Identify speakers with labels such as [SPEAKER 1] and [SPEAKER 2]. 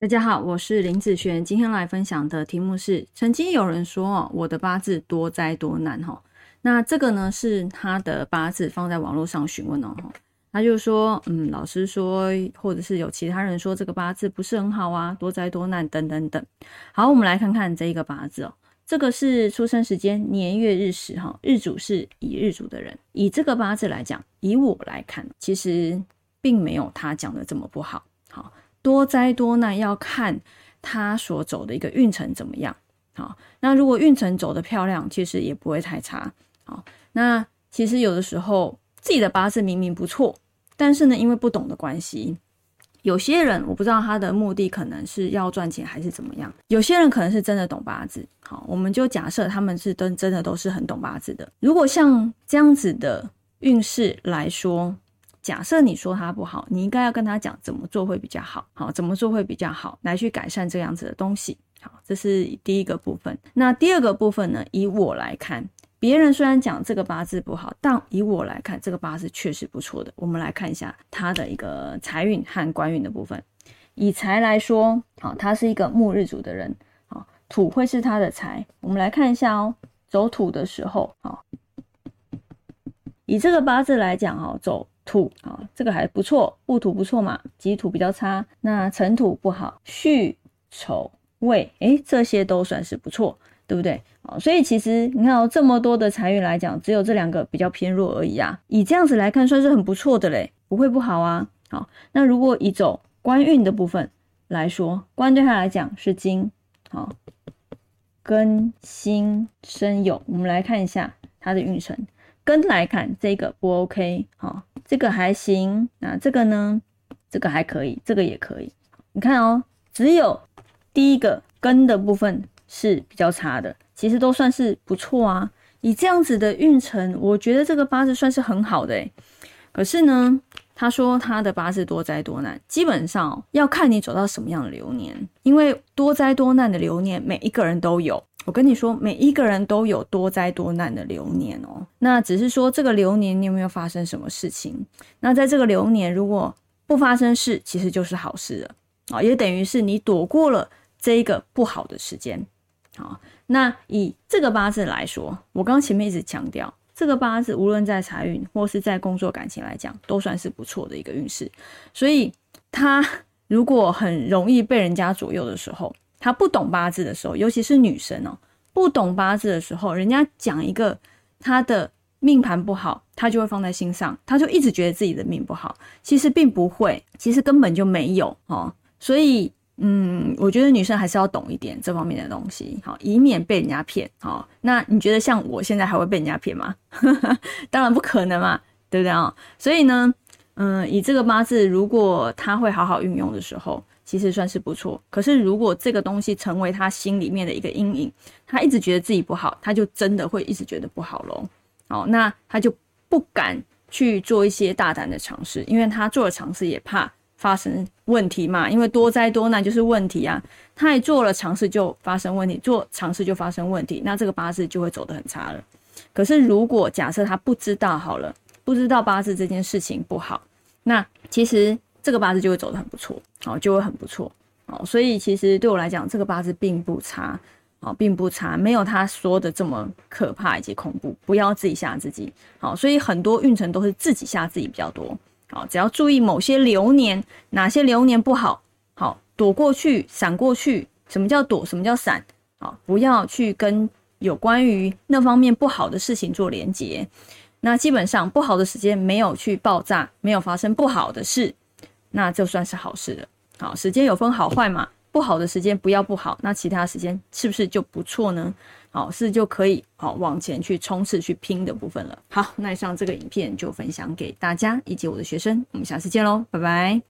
[SPEAKER 1] 大家好，我是林子璇，今天来分享的题目是：曾经有人说哦，我的八字多灾多难哈。那这个呢是他的八字放在网络上询问哦，他就说，嗯，老师说，或者是有其他人说这个八字不是很好啊，多灾多难等等等。好，我们来看看这一个八字哦，这个是出生时间年月日时哈，日主是乙日主的人。以这个八字来讲，以我来看，其实并没有他讲的这么不好。好。多灾多难要看他所走的一个运程怎么样。好，那如果运程走得漂亮，其实也不会太差。好，那其实有的时候自己的八字明明不错，但是呢，因为不懂的关系，有些人我不知道他的目的可能是要赚钱还是怎么样。有些人可能是真的懂八字。好，我们就假设他们是真真的都是很懂八字的。如果像这样子的运势来说。假设你说他不好，你应该要跟他讲怎么做会比较好，好怎么做会比较好，来去改善这样子的东西。好，这是第一个部分。那第二个部分呢？以我来看，别人虽然讲这个八字不好，但以我来看，这个八字确实不错的。我们来看一下他的一个财运和官运的部分。以财来说，好，他是一个木日主的人，好，土会是他的财。我们来看一下哦，走土的时候，好，以这个八字来讲，哦，走。土啊，这个还不错，戊土不错嘛，己土比较差，那辰土不好，戌丑未，哎，这些都算是不错，对不对？啊，所以其实你看哦，这么多的财运来讲，只有这两个比较偏弱而已啊。以这样子来看，算是很不错的嘞，不会不好啊。好，那如果以走官运的部分来说，官对他来讲是金，好，庚辛申酉，我们来看一下他的运程。根来看，这个不 OK，好，这个还行，那这个呢？这个还可以，这个也可以。你看哦，只有第一个根的部分是比较差的，其实都算是不错啊。以这样子的运程，我觉得这个八字算是很好的诶。可是呢，他说他的八字多灾多难，基本上要看你走到什么样的流年，因为多灾多难的流年，每一个人都有。我跟你说，每一个人都有多灾多难的流年哦。那只是说这个流年你有没有发生什么事情？那在这个流年如果不发生事，其实就是好事了啊，也等于是你躲过了这一个不好的时间。好，那以这个八字来说，我刚前面一直强调，这个八字无论在财运或是在工作感情来讲，都算是不错的一个运势。所以他如果很容易被人家左右的时候，他不懂八字的时候，尤其是女生哦，不懂八字的时候，人家讲一个他的命盘不好，他就会放在心上，他就一直觉得自己的命不好。其实并不会，其实根本就没有哦。所以，嗯，我觉得女生还是要懂一点这方面的东西，好，以免被人家骗。好，那你觉得像我现在还会被人家骗吗？当然不可能嘛，对不对啊？所以呢，嗯，以这个八字，如果他会好好运用的时候。其实算是不错，可是如果这个东西成为他心里面的一个阴影，他一直觉得自己不好，他就真的会一直觉得不好喽。哦，那他就不敢去做一些大胆的尝试，因为他做了尝试也怕发生问题嘛。因为多灾多难就是问题啊，他也做了尝试就发生问题，做尝试就发生问题，那这个八字就会走得很差了。可是如果假设他不知道好了，不知道八字这件事情不好，那其实。这个八字就会走得很不错，好，就会很不错，好，所以其实对我来讲，这个八字并不差，好，并不差，没有他说的这么可怕以及恐怖，不要自己吓自己，好，所以很多运程都是自己吓自己比较多，好，只要注意某些流年，哪些流年不好，好，躲过去，闪过去，什么叫躲，什么叫闪，好，不要去跟有关于那方面不好的事情做连接，那基本上不好的时间没有去爆炸，没有发生不好的事。那就算是好事了。好，时间有分好坏嘛，不好的时间不要不好，那其他时间是不是就不错呢？好，是就可以好往前去冲刺去拼的部分了。好，那以上这个影片就分享给大家以及我的学生，我们下次见喽，拜拜。